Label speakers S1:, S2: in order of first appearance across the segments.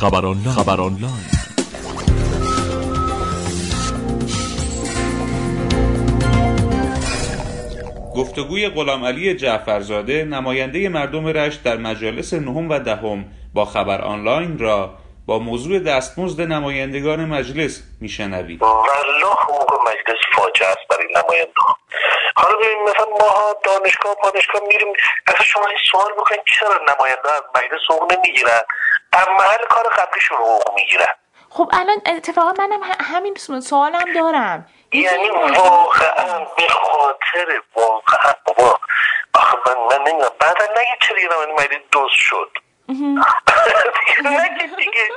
S1: خبر آنلاین خبر آنلاین
S2: گفتگوی غلام علی جعفرزاده نماینده مردم رشت در مجالس نهم و دهم با خبر آنلاین را با موضوع دستمزد نمایندگان مجلس میشنوید.
S3: والله حقوق مجلس فاجعه است برای نماینده. حالا ببین مثلا ما دانشگاه دانشگاه میریم اصلا شما این سوال بکنید چرا نماینده از مجلس حقوق نمی‌گیرن؟ در محل کار قبلیشون حقوق می‌گیرن.
S4: خب الان اتفاقا منم همین سوالم دارم.
S3: یعنی واقعا به خاطر واقعا بابا آخه من من نمی‌دونم. بعدا نگه چرا یه نماینده دوست شد. نگه دیگه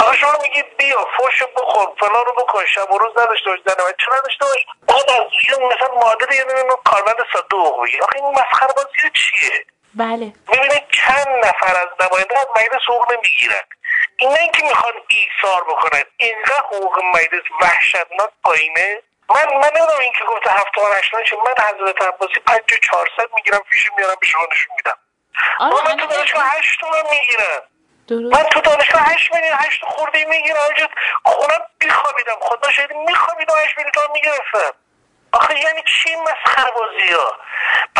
S3: آقا شما میگید بیا فوش بخور فلان رو بکن. شب و روز نداشته باش زنه چرا نداشته باش بعد از یه مثلا مادر یه نمی‌دونم کارمند صدوق بگی آخه این مسخره بازی چیه؟
S4: بله.
S3: می‌بینید چند نفر از نماینده از مجلس حقوق نمی‌گیرن این نه اینکه می‌خوان ایثار بکنن اینقدر حقوق مجلس وحشتناک پایینه؟ من من نمی‌دونم این که گفته هفت تومن هشتان چه من حضرت عباسی پنج و چهارصد می‌گیرم پیش میارم به شما نشون میدم. من تو دانشگاه هشت تومن می‌گیرم من تو دانشگاه هشت میلیون هشت خورده می‌گیرم آجا خونم بیخوابیدم خدا شاید میخوابیدم هشت میلیون تومن می‌گرفتم. آخه یعنی چی مسخره بازی ها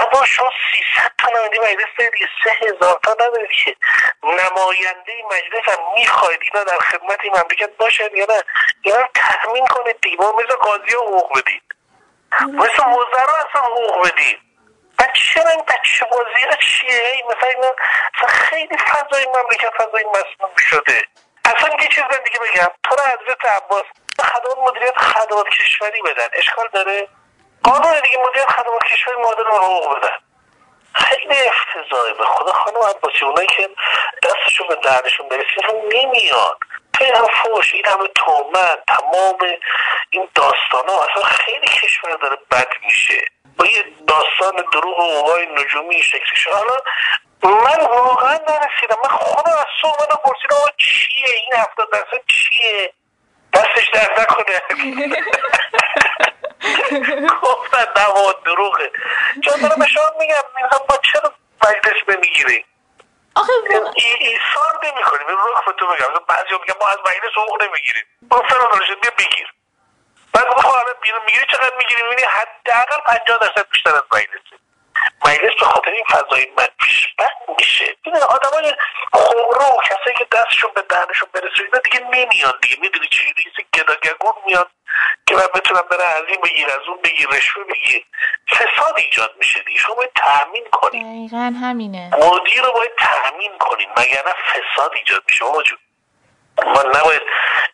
S3: با شما سیصد تا نماینده مجلس دارید دیگه سه هزار تا ندارید که نماینده مجلس هم می‌خواید اینا در خدمت این مملکت باشد یا نه؟ اینا رو تضمین کنید دیگه. ما مثل قاضی ها حقوق بدید مثل وزرا اصلا حقوق بدید چرا این بچه بازی ها چیه؟ مثلا اینا خیلی فضای مملکت فضای مسئول شده. اصلا یه چیز دیگه بگم. تو حضرت عباس خدمات مدیریت خدمات کشوری بدن. اشکال داره؟ قانون دیگه مدیریت خدمات کشوری مادر رو حقوق بدن خیلی افتضاحه. به خدا خانم عباسی اونایی که دستشون به دردشون برسید رو نمیان این هم فوش این همه تومت تمام این داستان ها اصلا خیلی کشور داره بد میشه. با یه داستان دروغ و اوهای نجومی شکل حالا من واقعا نرسیدم. من خودم از صبح من پرسیدم آقا چیه؟ این هفتاد درصد چیه؟ دستش درد نکنه. گفتن نه دروغه. چون دارم به شما میگم میگم با چرا مجلس نمی‌گیره
S4: آخه
S3: ایثار نمی کنیم به رخ تو بگم بعضی میگم ما از مجلس حقوق نمی‌گیریم. با فلان داشته بیا بگیر. بعد بخواه حالا بیرون می‌گیری چقدر می‌گیری می‌بینی حداقل پنجاه درصد بیشتر از مجلسه. مجلس به خاطر این فضای بد میشه. این آدم های خمرو کسایی که دستشون به دهنشون برسه اینا دیگه نمیان دیگه. می‌دونی چه ریسی گداگگون میاد که من بتونم بره از این بگیر از اون بگیر رشوه بگیر. فساد ایجاد میشه دیگه. شما باید تأمین کنید.
S4: دقیقا همینه.
S3: مدیر رو باید تأمین کنید. مگر نه فساد ایجاد میشه آقا ما نباید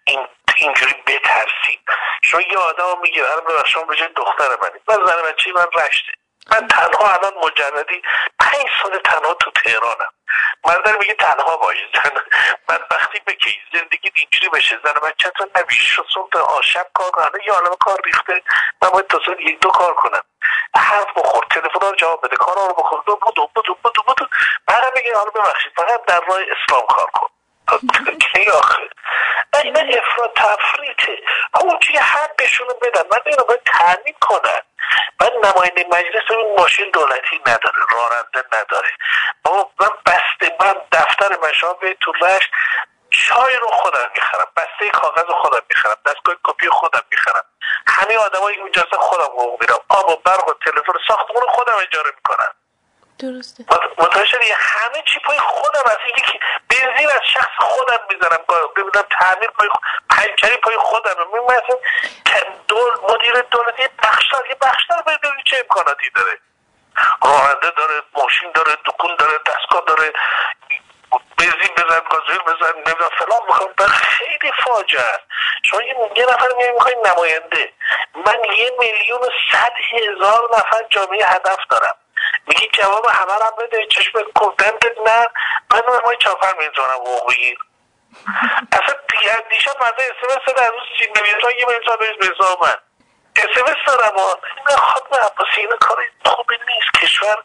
S3: این اینجوری بترسیم. شما یه آدم میگه الان ببخش شما به جای دختر منید. من زن بچه من رشته. من تنها الان مجردی پنج سال تنها تو تهرانم. مردم میگه تنها باش. زن بدبختی بکی زندگی اینجوری بشه. زن بچه تو نبیش. صبح آشب کار کنه یا عالم کار ریخته. من باید تا سال یک دو کار کنم. حرف بخور. تلفن رو جواب بده. کارا رو بخور. دو بودو بودو بودو بودو بعد میگه حالا ببخشید. فقط در راه اسلام کار کن. کی آخه. اینا افراد تفریطه. اون چیه حقشون رو بدن. من اینو باید تعمین کنن. بعد نماینده مجلس این ماشین دولتی نداره. راننده نداره. بابا من بسته. من دفتر مشام به تو رشت. چای رو خودم می‌خرم بسته کاغذ خودم می‌خرم دستگاه کپی خودم می‌خرم. همه آدمایی اینجا خودم حقوق میرم آب و برق و تلفن ساختمون خودم اجاره می‌کنم.
S4: درسته.
S3: متوجه یه همه چی پای خودم از اینکه بنزین از شخص خودم می‌زنم. ببینم تعمیر پای پنچری پای خودم مثلا دول مدیر دولتی بخشدار یه بخشدار ببینید چه امکاناتی داره. راننده داره ماشین داره دکون داره دستگاه داره. بنزین بزن گازوئیل بزن خیلی فاجعه. است شما یه نفر میای می‌خوای نماینده. من یه میلیون و صد هزار نفر جامعه هدف دارم. میگی جواب همه رو بده. چشم کردنت نه. من ما چاپر می‌زنم حقوق بگیر اصلا دیشب مرده اسمس در روز سی میلیون یه میلیون تا بریز به حساب من. اسمس دارم این خاطر عباسی این کار خوبی نیست. کشور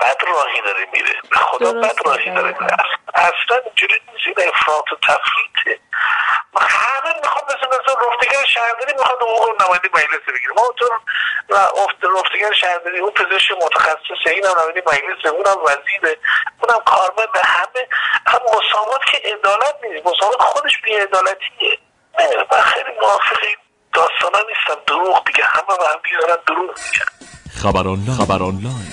S3: بد راهی داره میره. به خدا بد راهی داره. میره اصلا اینجوری نیست. این افراط و تفریطه. همه می‌خوام مثل مثل رفتگر شهرداری می‌خواد حقوق نماینده مجلس بگیره ما اونطور رفتگر شهرداری اون پزشک متخصص این هم نماینده مجلس اونم وزیره اونم کارمند همه. هم مساوات که عدالت نیست. مساوات خودش بی عدالتیه من خیلی موافق داستانا نیستم. دروغ دیگه. همه به هم دروغ میگن.
S1: خبر آنلاین